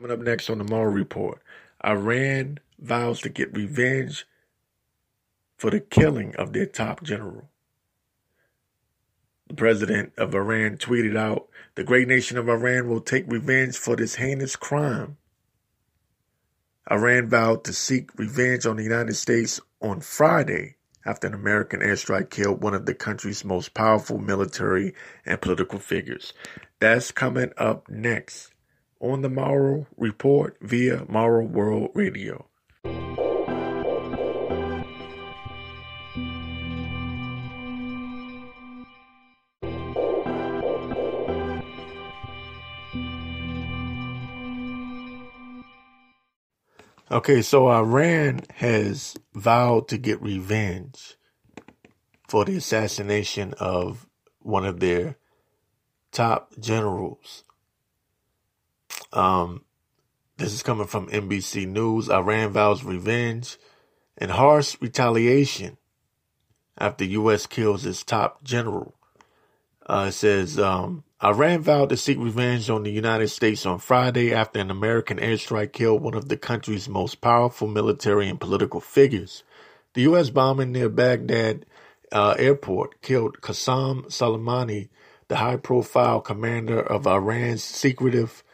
Coming up next on the Morrow Report, Iran vows to get revenge for the killing of their top general. The president of Iran tweeted out, The great nation of Iran will take revenge for this heinous crime. Iran vowed to seek revenge on the United States on Friday after an American airstrike killed one of the country's most powerful military and political figures. That's coming up next on the Morrow Report via Morrow World Radio. Okay, so Iran has vowed to get revenge for the assassination of one of their top generals. Um, this is coming from NBC News. Iran vows revenge and harsh retaliation after U.S. kills its top general. Uh, it says um, Iran vowed to seek revenge on the United States on Friday after an American airstrike killed one of the country's most powerful military and political figures. The U.S. bombing near Baghdad uh, airport killed Qasem Soleimani, the high-profile commander of Iran's secretive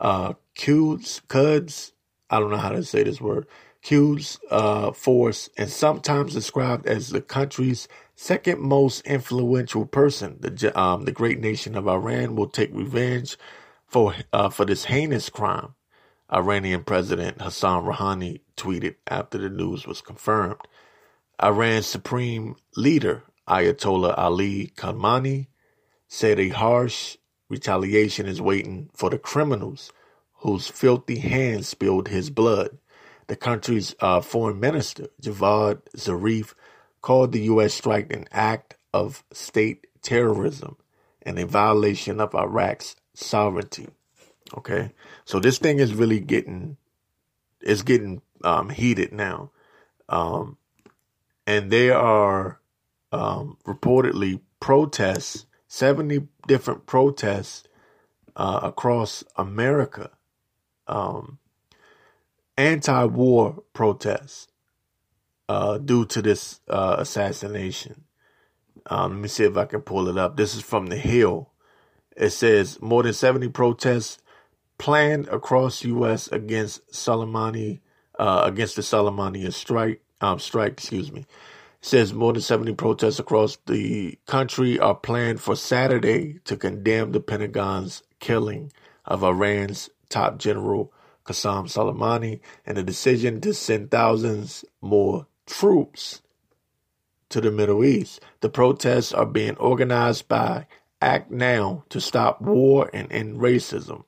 uh, Quds, I don't know how to say this word, Quds uh, force, and sometimes described as the country's second most influential person. The um, the great nation of Iran will take revenge for uh, for this heinous crime. Iranian President Hassan Rouhani tweeted after the news was confirmed. Iran's supreme leader Ayatollah Ali Khamenei said a harsh retaliation is waiting for the criminals whose filthy hands spilled his blood. The country's uh, foreign minister, Javad Zarif, called the U.S. strike an act of state terrorism and a violation of Iraq's sovereignty. Okay, so this thing is really getting, it's getting um, heated now, um, and there are um, reportedly protests, seventy different protests uh, across America. Um, anti-war protests uh, due to this uh, assassination. Um, let me see if I can pull it up. This is from The Hill. It says more than 70 protests planned across U.S. against Soleimani, uh, against the Soleimani strike. Um, strike, excuse me. Says more than 70 protests across the country are planned for Saturday to condemn the Pentagon's killing of Iran's top general Qasem Soleimani and the decision to send thousands more troops to the Middle East. The protests are being organized by Act Now to stop war and end racism.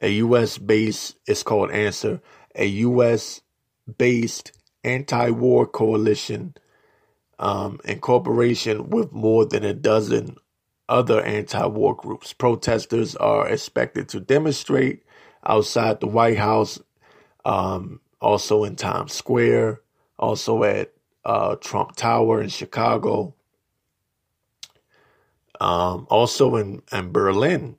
A U.S. based, it's called Answer, a U.S. based anti war coalition um, in cooperation with more than a dozen other anti war groups. Protesters are expected to demonstrate outside the White House, um, also in Times Square, also at uh, Trump Tower in Chicago, um, also in, in Berlin,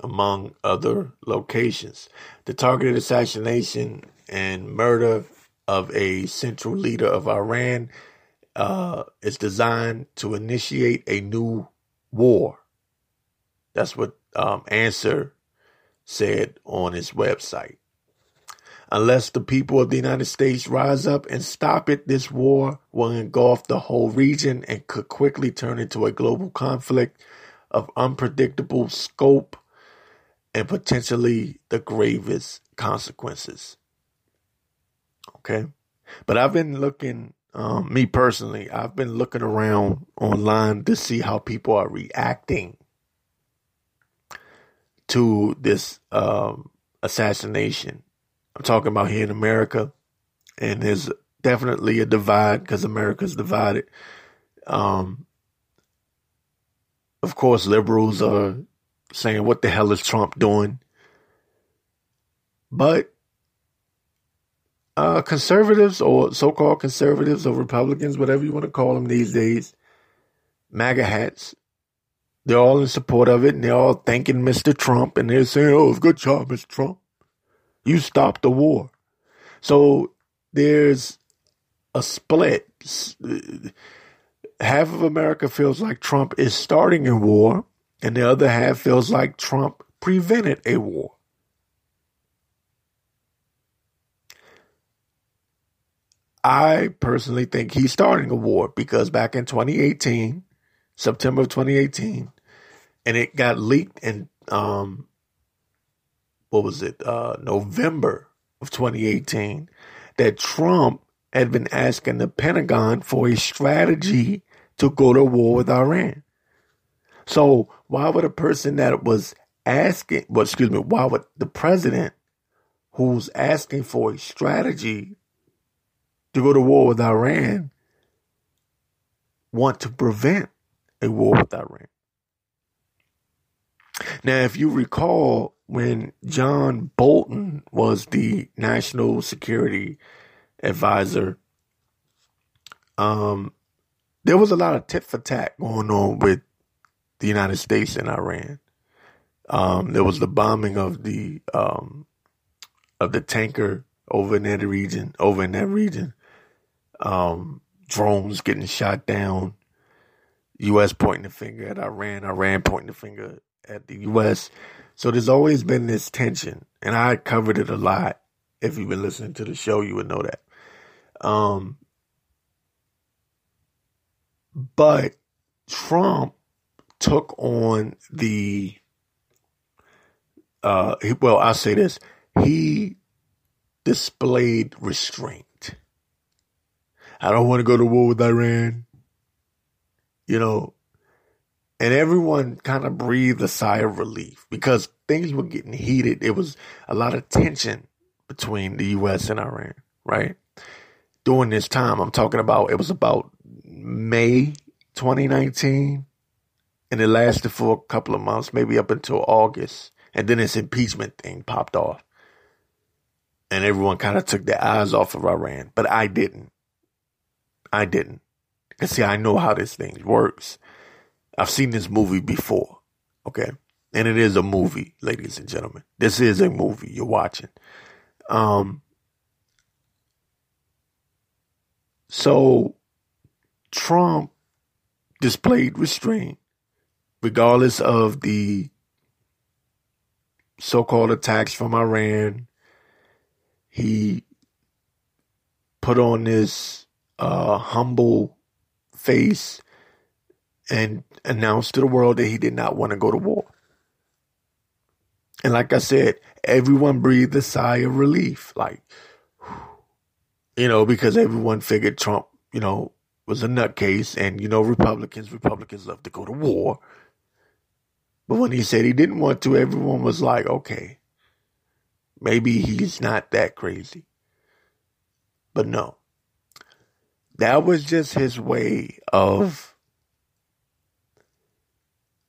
among other locations. The targeted assassination and murder of a central leader of Iran uh, is designed to initiate a new war. That's what um, Answer said on his website. Unless the people of the United States rise up and stop it, this war will engulf the whole region and could quickly turn into a global conflict of unpredictable scope and potentially the gravest consequences. Okay. But I've been looking, um, me personally, I've been looking around online to see how people are reacting to this um, assassination I'm talking about here in America, and there's definitely a divide because America's divided. Um, of course, liberals are saying, "What the hell is Trump doing?" But uh, conservatives or so-called conservatives or Republicans, whatever you want to call them these days, MAGA hats, they're all in support of it, and they're all thanking Mr. Trump, and they're saying, "Oh, good job, Mr. Trump." You stop the war. So there's a split. Half of America feels like Trump is starting a war, and the other half feels like Trump prevented a war. I personally think he's starting a war because back in 2018, September of 2018, and it got leaked in um, what was it, uh, November of 2018, that Trump had been asking the Pentagon for a strategy to go to war with Iran. So why would a person that was asking, well, excuse me, why would the president who's asking for a strategy to go to war with Iran want to prevent a war with Iran? Now, if you recall, when John Bolton was the national security advisor, um, there was a lot of tit for tat going on with the United States and Iran. Um, there was the bombing of the um, of the tanker over in that region, over in that region. Um, drones getting shot down. U.S. pointing the finger at Iran. Iran pointing the finger at the U.S. So there's always been this tension, and I covered it a lot. If you've been listening to the show, you would know that. Um, but Trump took on the uh, well, I'll say this. He displayed restraint. I don't want to go to war with Iran. You know, and everyone kind of breathed a sigh of relief because things were getting heated. There was a lot of tension between the U.S. and Iran, right? During this time, I'm talking about, it was about May 2019, and it lasted for a couple of months, maybe up until August. And then this impeachment thing popped off. And everyone kind of took their eyes off of Iran, but I didn't. I didn't. Because see, I know how this thing works. I've seen this movie before. Okay. And it is a movie, ladies and gentlemen. This is a movie you're watching. Um, so Trump displayed restraint regardless of the so-called attacks from Iran. He put on this uh, humble face and announced to the world that he did not want to go to war. And like I said, everyone breathed a sigh of relief. Like, you know, because everyone figured Trump, you know, was a nutcase and, you know, Republicans, Republicans love to go to war. But when he said he didn't want to, everyone was like, okay, maybe he's not that crazy. But no, that was just his way of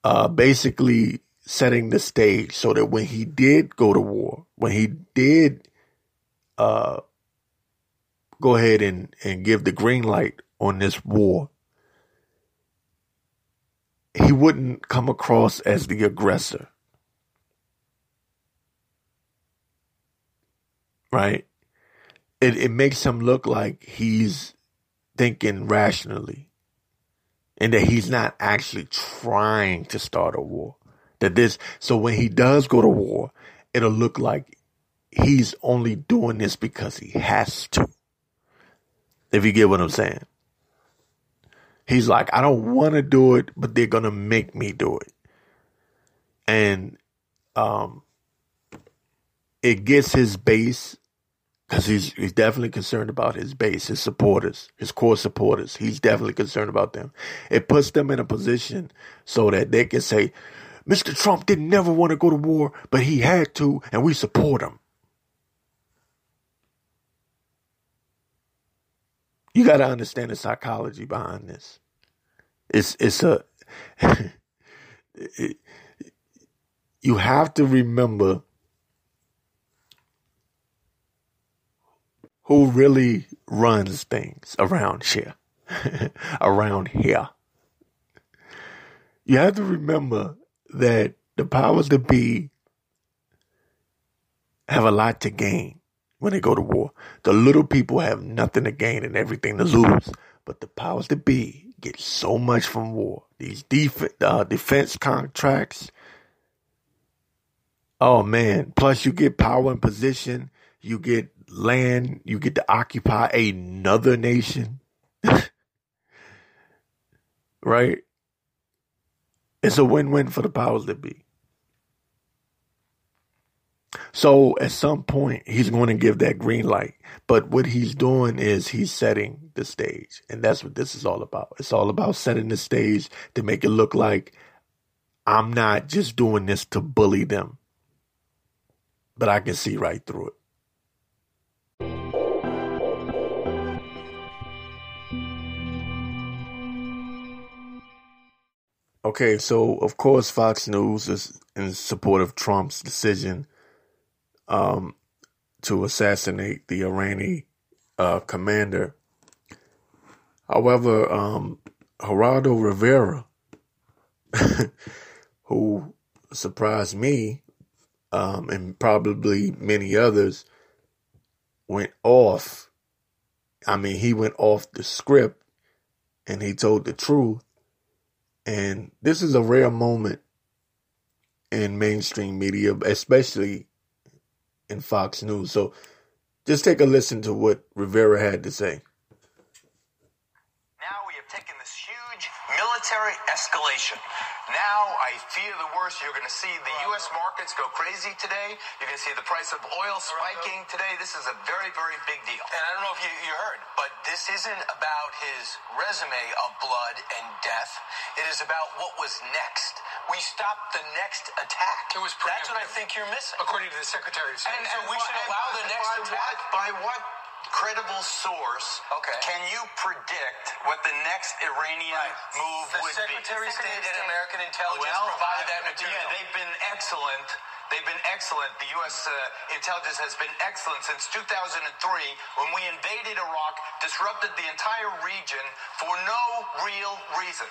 uh, basically setting the stage so that when he did go to war, when he did uh, go ahead and, and give the green light on this war, he wouldn't come across as the aggressor. Right? It, it makes him look like he's thinking rationally and that he's not actually trying to start a war. That this, so when he does go to war, it'll look like he's only doing this because he has to. If you get what I'm saying. He's like, I don't want to do it, but they're going to make me do it. And, um, it gets his base because he's he's definitely concerned about his base, his supporters, his core supporters. He's definitely concerned about them. It puts them in a position so that they can say, "Mr. Trump didn't never want to go to war, but he had to, and we support him." You got to understand the psychology behind this. It's it's a it, you have to remember who really runs things around here. around here. You have to remember that the powers that be have a lot to gain when they go to war. The little people have nothing to gain and everything to lose. But the powers that be get so much from war. These def- uh, defense contracts. Oh man. Plus you get power and position. You get land. You get to occupy another nation. right? It's a win-win for the powers that be. So at some point, he's going to give that green light. But what he's doing is he's setting the stage. And that's what this is all about. It's all about setting the stage to make it look like I'm not just doing this to bully them, but I can see right through it. Okay, so of course Fox News is in support of Trump's decision um, to assassinate the Iranian uh, commander. However, um, Geraldo Rivera, who surprised me um, and probably many others, went off. I mean, he went off the script and he told the truth. And this is a rare moment in mainstream media, especially in Fox News. So just take a listen to what Rivera had to say. Now we have taken this huge military escalation. Now I fear the worst. You're going to see the U.S. markets go crazy today. You're going to see the price of oil spiking today. This is a very, very big deal. And I don't know if you, you heard, but this isn't about his resume of blood and death. It is about what was next. We stopped the next attack. It was That's what I think you're missing. According to the Secretary of State. And, so we should allow the next by attack. What, by what credible source Okay. can you predict what the next Iranian move the would Secretary be? of State and American intelligence well, provided that material. Yeah, they've been excellent. They've been excellent. The U.S. Uh, intelligence has been excellent since 2003 when we invaded Iraq, disrupted the entire region for no real reason.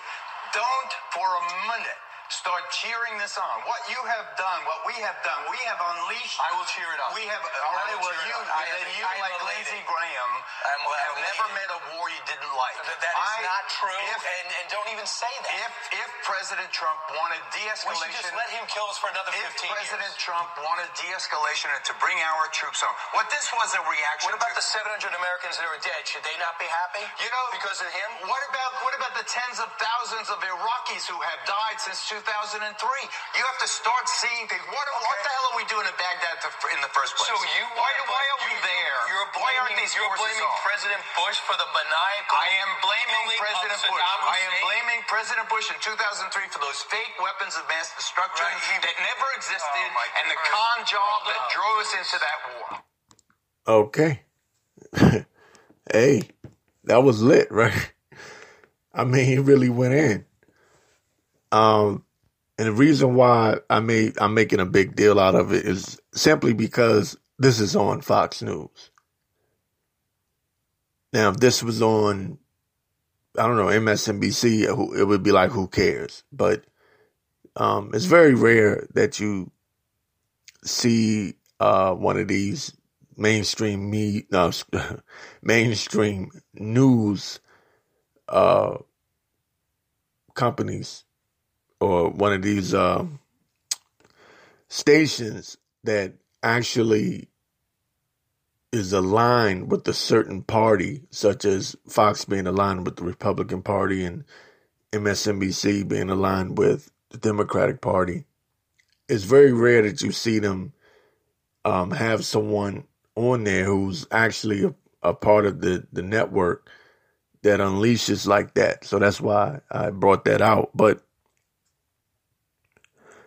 Don't for a minute start cheering this on. What you have done, what we have done, we have unleashed. I will cheer it on. We have. All I will Well, cheer you, it on. I then you I like. Lindsey Graham I'm have never elated. met a war you didn't like. That- that is I- not true, If, and, and don't even say that. if if President Trump wanted de-escalation, we should just let him kill us for another 15 if President years. Trump wanted de-escalation and to bring our troops home, what this was a reaction. What about to, the 700 Americans that are dead? Should they not be happy? You know, because of him. What about what about the tens of thousands of Iraqis who have died since 2003? You have to start seeing things. What, what the hell are we doing in Baghdad to, in the first place? So you why, wanna why are we you- there? You're blaming, why aren't these you're blaming on? President Bush for the maniacal. I am blaming President of Bush. Saddam I am blaming President Bush in 2003 for those fake weapons of mass destruction Right, he- that never existed Oh, and the con job that drove us into that war. Okay. hey, that was lit, right? I mean, he really went in. Um, and the reason why I made I'm making a big deal out of it is simply because this is on Fox News. Now, if this was on, I don't know, MSNBC, it would be like, who cares? But um, it's very rare that you see uh, one of these mainstream me no, mainstream news uh, companies or one of these um, stations that actually is aligned with a certain party, such as Fox being aligned with the Republican Party and MSNBC being aligned with the Democratic Party. It's very rare that you see them um, have someone on there who's actually a, a part of the, the network that unleashes like that. So that's why I brought that out. But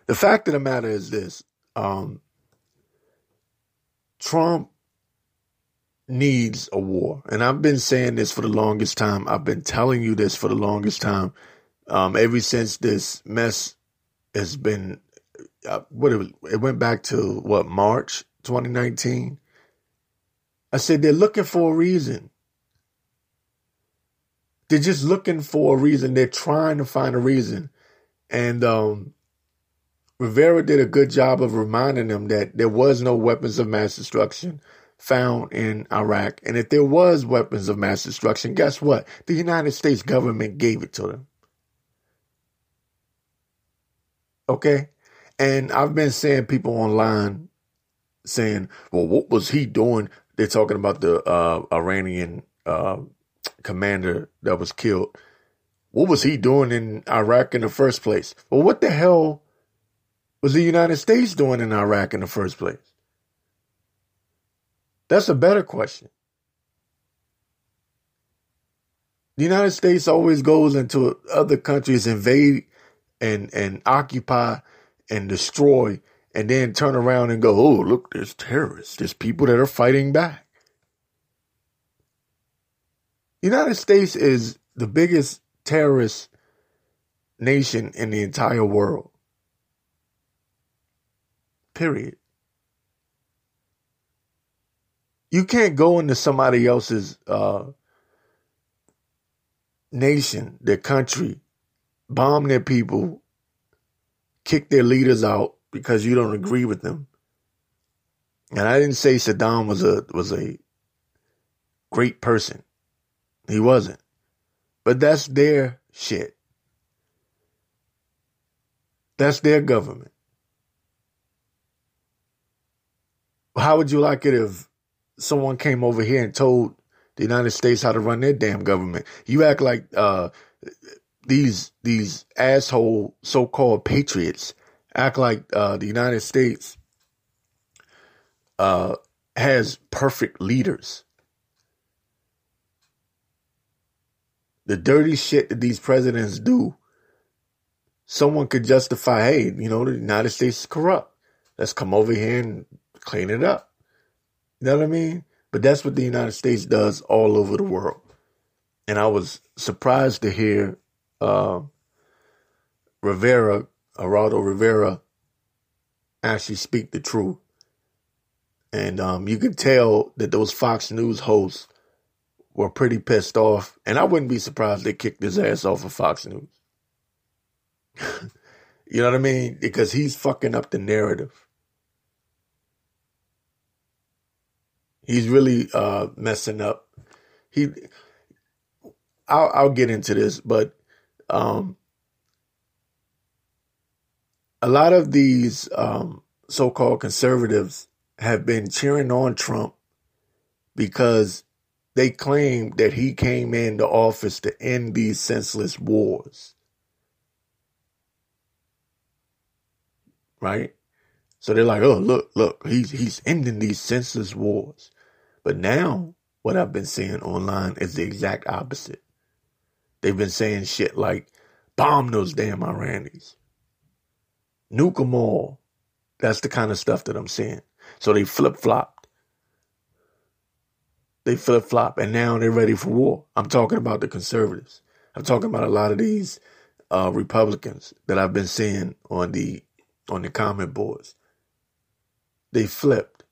the fact of the matter is this um, Trump needs a war. And I've been saying this for the longest time. I've been telling you this for the longest time. Um, ever since this mess has been, uh, what it, it went back to what, March 2019? I said they're looking for a reason. They're just looking for a reason. They're trying to find a reason. And um, Rivera did a good job of reminding them that there was no weapons of mass destruction found in Iraq. And if there was weapons of mass destruction, guess what? The United States government gave it to them. Okay? And I've been seeing people online saying, well, what was he doing? They're talking about the uh, Iranian uh, commander that was killed. What was he doing in Iraq in the first place? Well, what the hell was the United States doing in Iraq in the first place? That's a better question. The United States always goes into other countries, invade and and occupy and destroy, and then turn around and go, "Oh, look, there's terrorists. There's people that are fighting back." The United States is the biggest terrorist nation in the entire world. Period. You can't go into somebody else's uh, nation, their country, bomb their people, kick their leaders out because you don't agree with them. And I didn't say Saddam was a was a great person. He wasn't. But that's their shit. That's their government. How would you like it if someone came over here and told the United States how to run their damn government? You act like uh, these these asshole so-called patriots act like uh, the United States uh, has perfect leaders. The dirty shit that these presidents do, someone could justify, hey, you know, the United States is corrupt. Let's come over here and clean it up. You know what I mean? But that's what the United States does all over the world. And I was surprised to hear uh, Rivera, Geraldo Rivera, actually speak the truth. And um, you could tell that those Fox News hosts were pretty pissed off. And I wouldn't be surprised they kicked his ass off of Fox News. you know what I mean? Because he's fucking up the narrative. He's really uh, messing up. He, I'll, I'll get into this, but um, a lot of these um, so-called conservatives have been cheering on Trump because they claim that he came into office to end these senseless wars. Right? So they're like, oh, look, look, he's he's ending these senseless wars. But now, what I've been seeing online is the exact opposite. They've been saying shit like, bomb those damn Iranis. Nuke them all. That's the kind of stuff that I'm seeing. So they flip flopped. They flip flop and now they're ready for war. I'm talking about the conservatives. I'm talking about a lot of these uh, Republicans that I've been seeing on the on the comment boards. They flipped.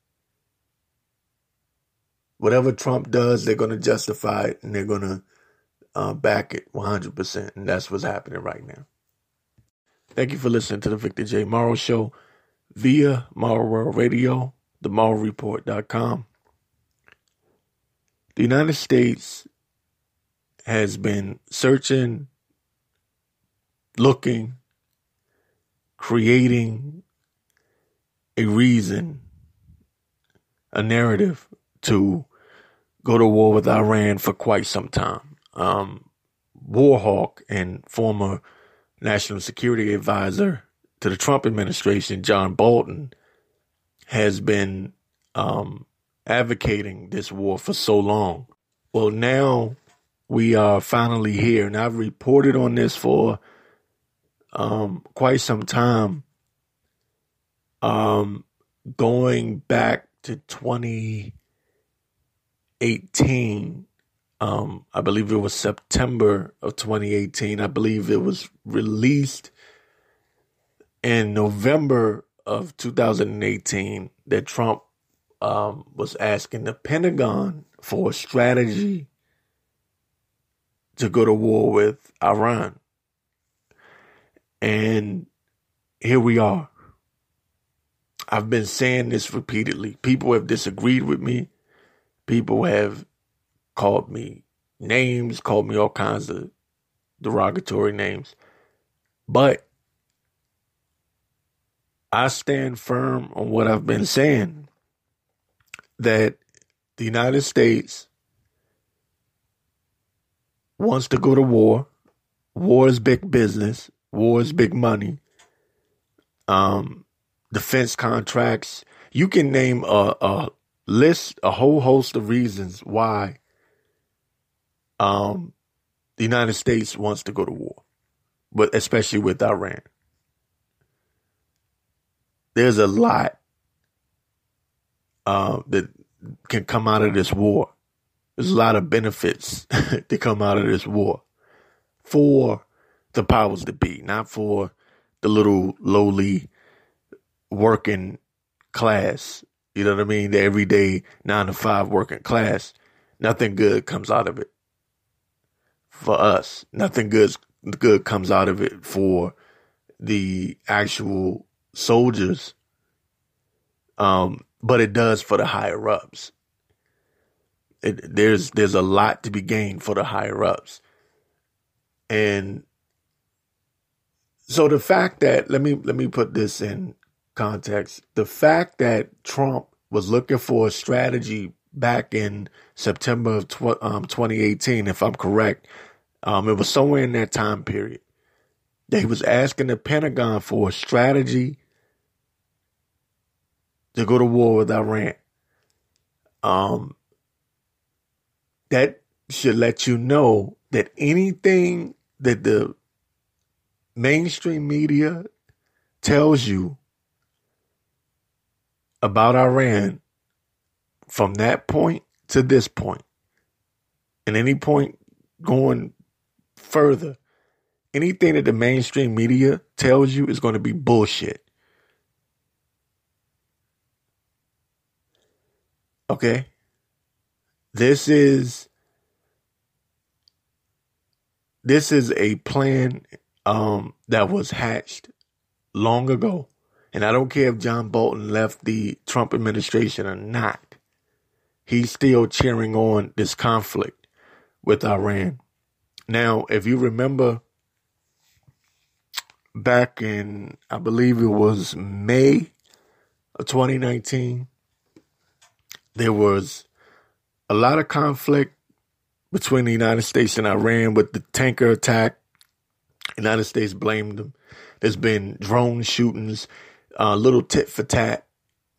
Whatever Trump does, they're going to justify it and they're going to uh, back it 100%. And that's what's happening right now. Thank you for listening to the Victor J. Morrow Show via Morrow World Radio, themorrowreport.com. The United States has been searching, looking, creating a reason, a narrative to go to war with Iran for quite some time. Um, Warhawk and former National Security Advisor to the Trump administration, John Bolton, has been um, advocating this war for so long. Well, now we are finally here, and I've reported on this for um, quite some time. Um, going back to 2018, um, I believe it was September of 2018. I believe it was released in November of 2018 that Trump um, was asking the Pentagon for a strategy to go to war with Iran. And here we are. I've been saying this repeatedly. People have disagreed with me. People have called me names, called me all kinds of derogatory names. But I stand firm on what I've been saying that the United States wants to go to war. War is big business. War is big money. Um, defense contracts. You can name a, a list, a whole host of reasons why um, the United States wants to go to war, but especially with Iran. There's a lot uh, that can come out of this war. There's a lot of benefits that come out of this war for the powers that be, not for the little lowly working class. You know what I mean? The everyday nine to five working class. Nothing good comes out of it for us. Nothing good good comes out of it for the actual soldiers. Um, but it does for the higher ups. It, there's there's a lot to be gained for the higher ups, and so the fact that let me let me put this in context. The fact that Trump was looking for a strategy back in September of tw- um, 2018, if I'm correct, um, it was somewhere in that time period. They was asking the Pentagon for a strategy to go to war with Iran. Um, that should let you know that anything that the mainstream media tells you about Iran from that point to this point, and any point going further, anything that the mainstream media tells you is going to be bullshit. Okay? This is this is a plan um, that was hatched long ago. And I don't care if John Bolton left the Trump administration or not. He's still cheering on this conflict with Iran. Now, if you remember back in, I believe it was May of 2019, there was a lot of conflict between the United States and Iran with the tanker attack. United States blamed them. There's been drone shootings, uh, little tit for tat.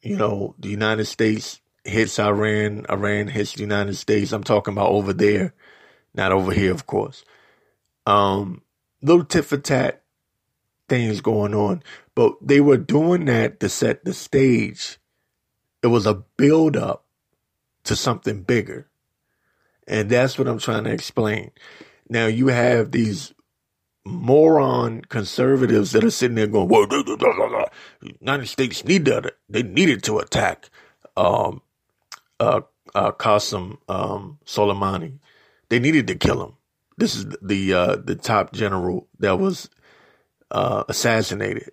You know, the United States hits Iran, Iran hits the United States. I'm talking about over there, not over here, of course. Um, little tit for tat things going on, but they were doing that to set the stage. It was a build up to something bigger. And that's what I'm trying to explain. Now you have these moron conservatives that are sitting there going, "Well, United States needed they needed to attack um, uh, uh, Qasem um, Soleimani. They needed to kill him. This is the uh, the top general that was uh, assassinated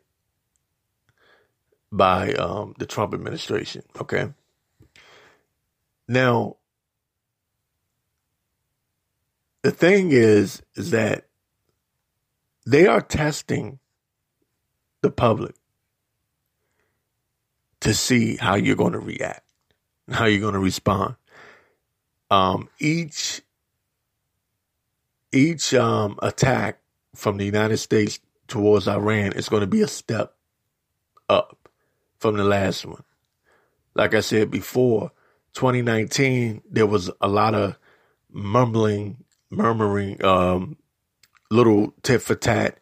by um, the Trump administration. Okay, now the thing is, is that they are testing the public to see how you're going to react, how you're going to respond. Um, each each um, attack from the United States towards Iran is going to be a step up from the last one. Like I said before, 2019 there was a lot of mumbling murmuring, um, little tit for tat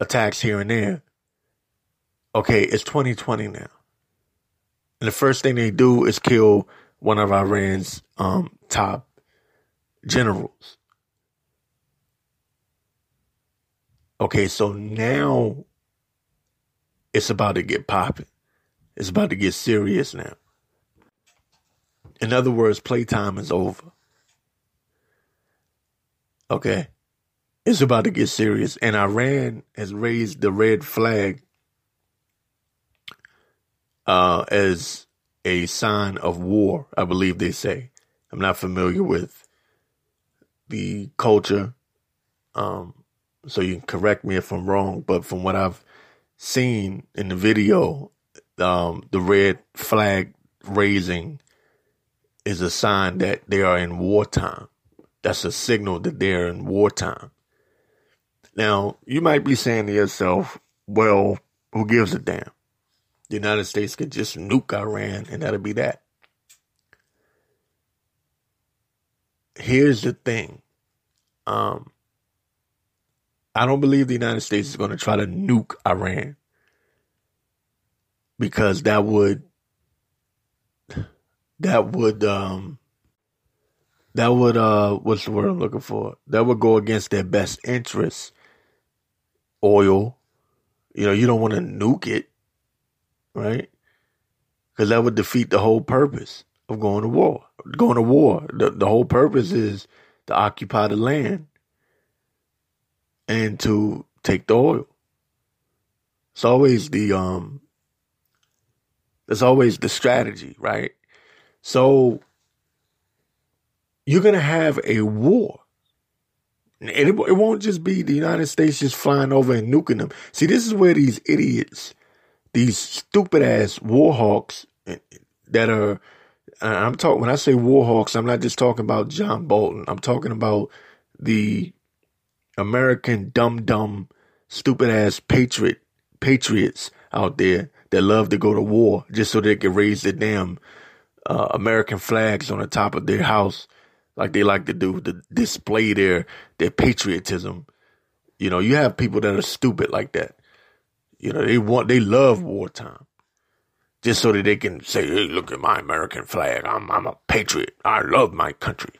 attacks here and there. Okay, it's 2020 now. And the first thing they do is kill one of Iran's um, top generals. Okay, so now it's about to get popping. It's about to get serious now. In other words, playtime is over. Okay. It's about to get serious. And Iran has raised the red flag uh, as a sign of war, I believe they say. I'm not familiar with the culture, um, so you can correct me if I'm wrong, but from what I've seen in the video, um, the red flag raising is a sign that they are in wartime. That's a signal that they're in wartime. Now, you might be saying to yourself, well, who gives a damn? The United States could just nuke Iran and that'll be that. Here's the thing. Um, I don't believe the United States is going to try to nuke Iran because that would that would um that would uh what's the word I'm looking for? That would go against their best interests. Oil, you know, you don't want to nuke it, right? Because that would defeat the whole purpose of going to war. Going to war, the the whole purpose is to occupy the land and to take the oil. It's always the um. It's always the strategy, right? So you're to have a war. And it, it won't just be the United States just flying over and nuking them. See, this is where these idiots, these stupid ass war hawks eh, that are, I'm talking, when I say war hawks, I'm not just talking about John Bolton. I'm talking about the American dumb dumb, stupid ass patriot, patriots out there that love to go to war just so they can raise the damn uh, American flags on the top of their house, like they like to do to display their their patriotism. You know, you have people that are stupid like that. You know, they want they love wartime, just so that they can say, "Hey, look at my American flag. I'm I'm a patriot. I love my country."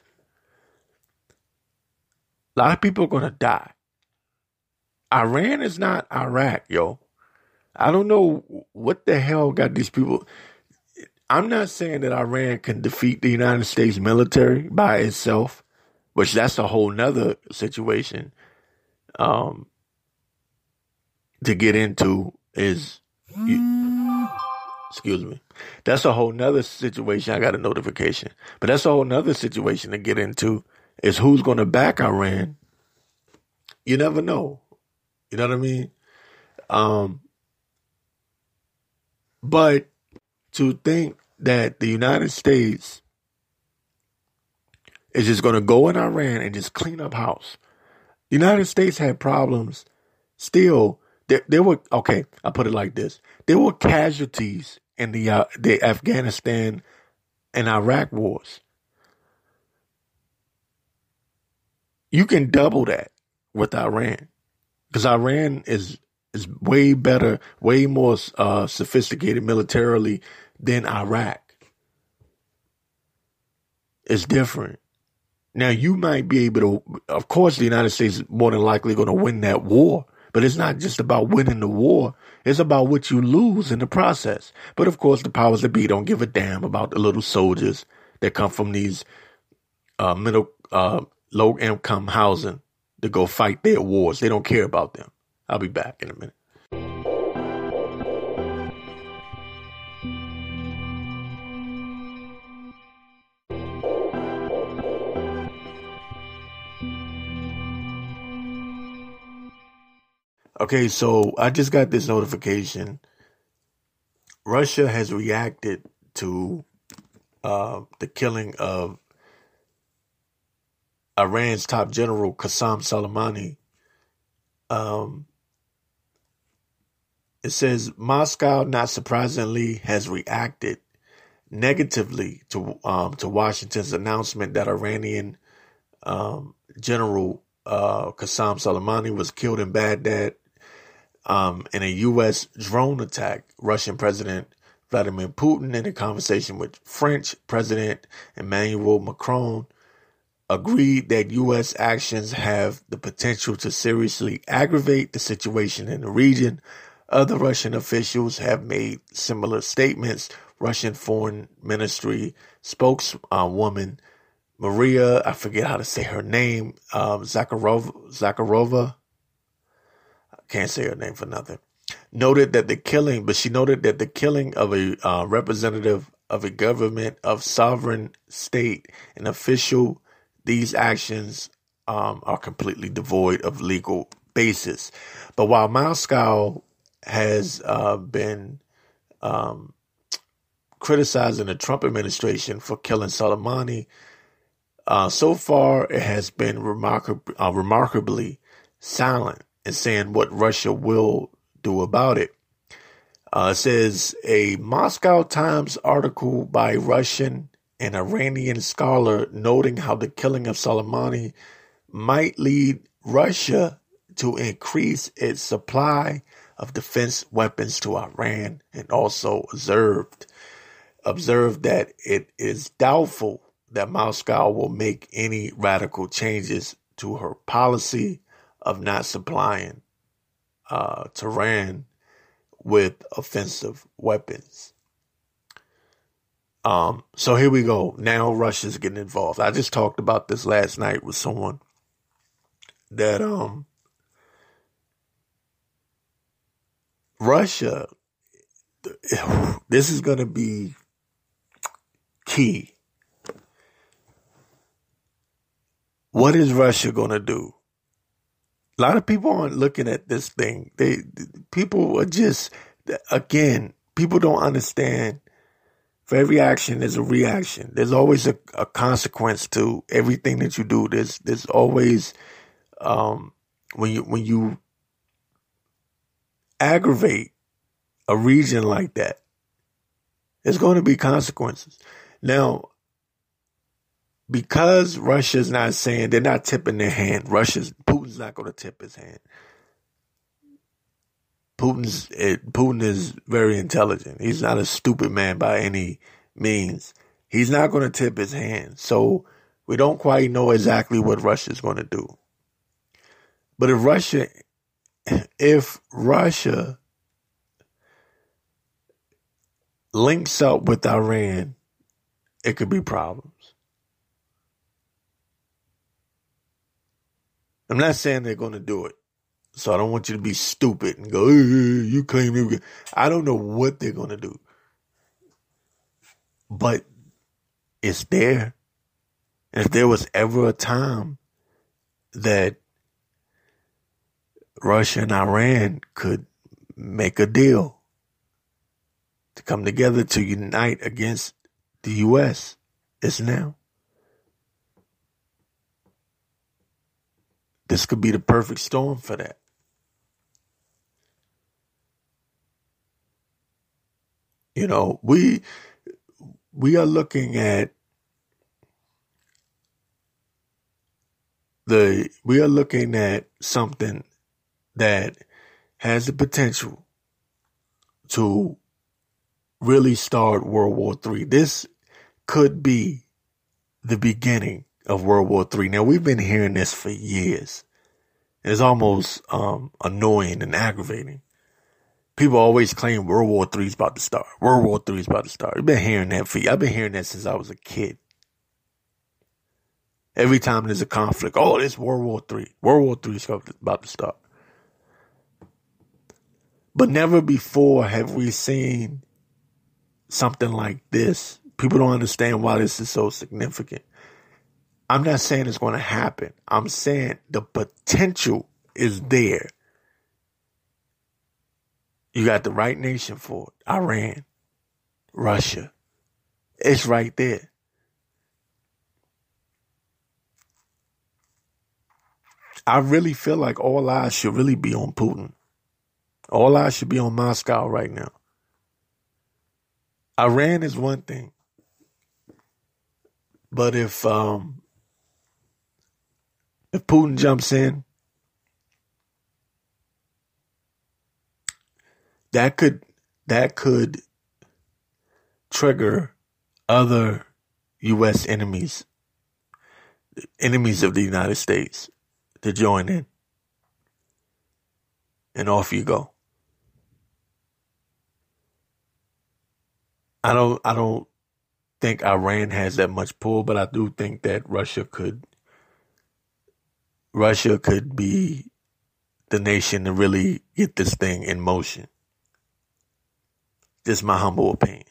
A lot of people are gonna die. Iran is not Iraq, yo. I don't know what the hell got these people. I'm not saying that Iran can defeat the United States military by itself, which that's a whole nother situation. Um, to get into is, excuse me, that's a whole nother situation. I got a notification, but that's a whole nother situation to get into is who's going to back Iran. You never know. You know what I mean? Um, but to think that the United States is just going to go in Iran and just clean up house. The United States had problems still. There, there were, okay, I put it like this. There were casualties in the, uh, the Afghanistan and Iraq wars. You can double that with Iran because Iran is is way better, way more uh, sophisticated militarily than Iraq. It's different. Now you might be able to, of course, the United States is more than likely going to win that war, but it's not just about winning the war. It's about what you lose in the process. But of course, the powers that be don't give a damn about the little soldiers that come from these uh, middle, uh, low income housing to go fight their wars. They don't care about them. I'll be back in a minute. Okay, so I just got this notification. Russia has reacted to uh, the killing of Iran's top general Qasem Soleimani. Um, it says Moscow, not surprisingly, has reacted negatively to um, to Washington's announcement that Iranian um, General uh, Qasem Soleimani was killed in Baghdad um, in a U.S. drone attack, Russian President Vladimir Putin, in a conversation with French President Emmanuel Macron, agreed that U.S. actions have the potential to seriously aggravate the situation in the region. Other Russian officials have made similar statements. Russian Foreign Ministry spokeswoman Maria, I forget how to say her name, um, Zakharova can't say her name for nothing. noted that the killing, but she noted that the killing of a uh, representative of a government of sovereign state, an official, these actions um, are completely devoid of legal basis. But while Moscow has uh, been um, criticizing the Trump administration for killing Soleimani, uh, so far it has been remarkab- uh, remarkably silent in saying what Russia will do about it. Uh, says a Moscow Times article by Russian and Iranian scholar noting how the killing of Soleimani might lead Russia to increase its supply of defense weapons to Iran and also observed observed that it is doubtful that Moscow will make any radical changes to her policy of not supplying uh, Tehran with offensive weapons. Um, so here we go. Now Russia's getting involved. I just talked about this last night with someone that um Russia this is going to be key. What is Russia going to do? A lot of people aren't looking at this thing. They people are just again, people don't understand. For every action, there's a reaction. There's always a, a consequence to everything that you do. There's there's always um, when you when you aggravate a region like that, there's going to be consequences. Now, because Russia's not saying they're not tipping their hand, Russia's Putin's not going to tip his hand. Putin's it, Putin is very intelligent. He's not a stupid man by any means. He's not going to tip his hand. So we don't quite know exactly what Russia's going to do. But if Russia, if Russia links up with Iran, it could be problems. I'm not saying they're going to do it. So I don't want you to be stupid and go, hey, you claim you. I don't know what they're going to do. But it's there. If there was ever a time that Russia and Iran could make a deal to come together to unite against the U.S., it's now. This could be the perfect storm for that. You know, we we are looking at the we are looking at something that has the potential to really start World War III. This could be the beginning of World War III. Now we've been hearing this for years. It's almost um, annoying and aggravating. People always claim World War III is about to start. World War III is about to start. I've been hearing that for I've been hearing that since I was a kid. Every time there's a conflict, oh, it's World War III. World War III is about to start. But never before have we seen something like this. People don't understand why this is so significant. I'm not saying it's going to happen. I'm saying the potential is there. You got the right nation for it. Iran, Russia. It's right there. I really feel like all eyes should really be on Putin. All eyes should be on Moscow right now. Iran is one thing. But if um, if Putin jumps in, that could that could trigger other U.S. enemies, enemies of the United States, to join in, and off you go. I don't I don't think Iran has that much pull, but I do think that Russia could Russia could be the nation to really get this thing in motion. Just my humble opinion.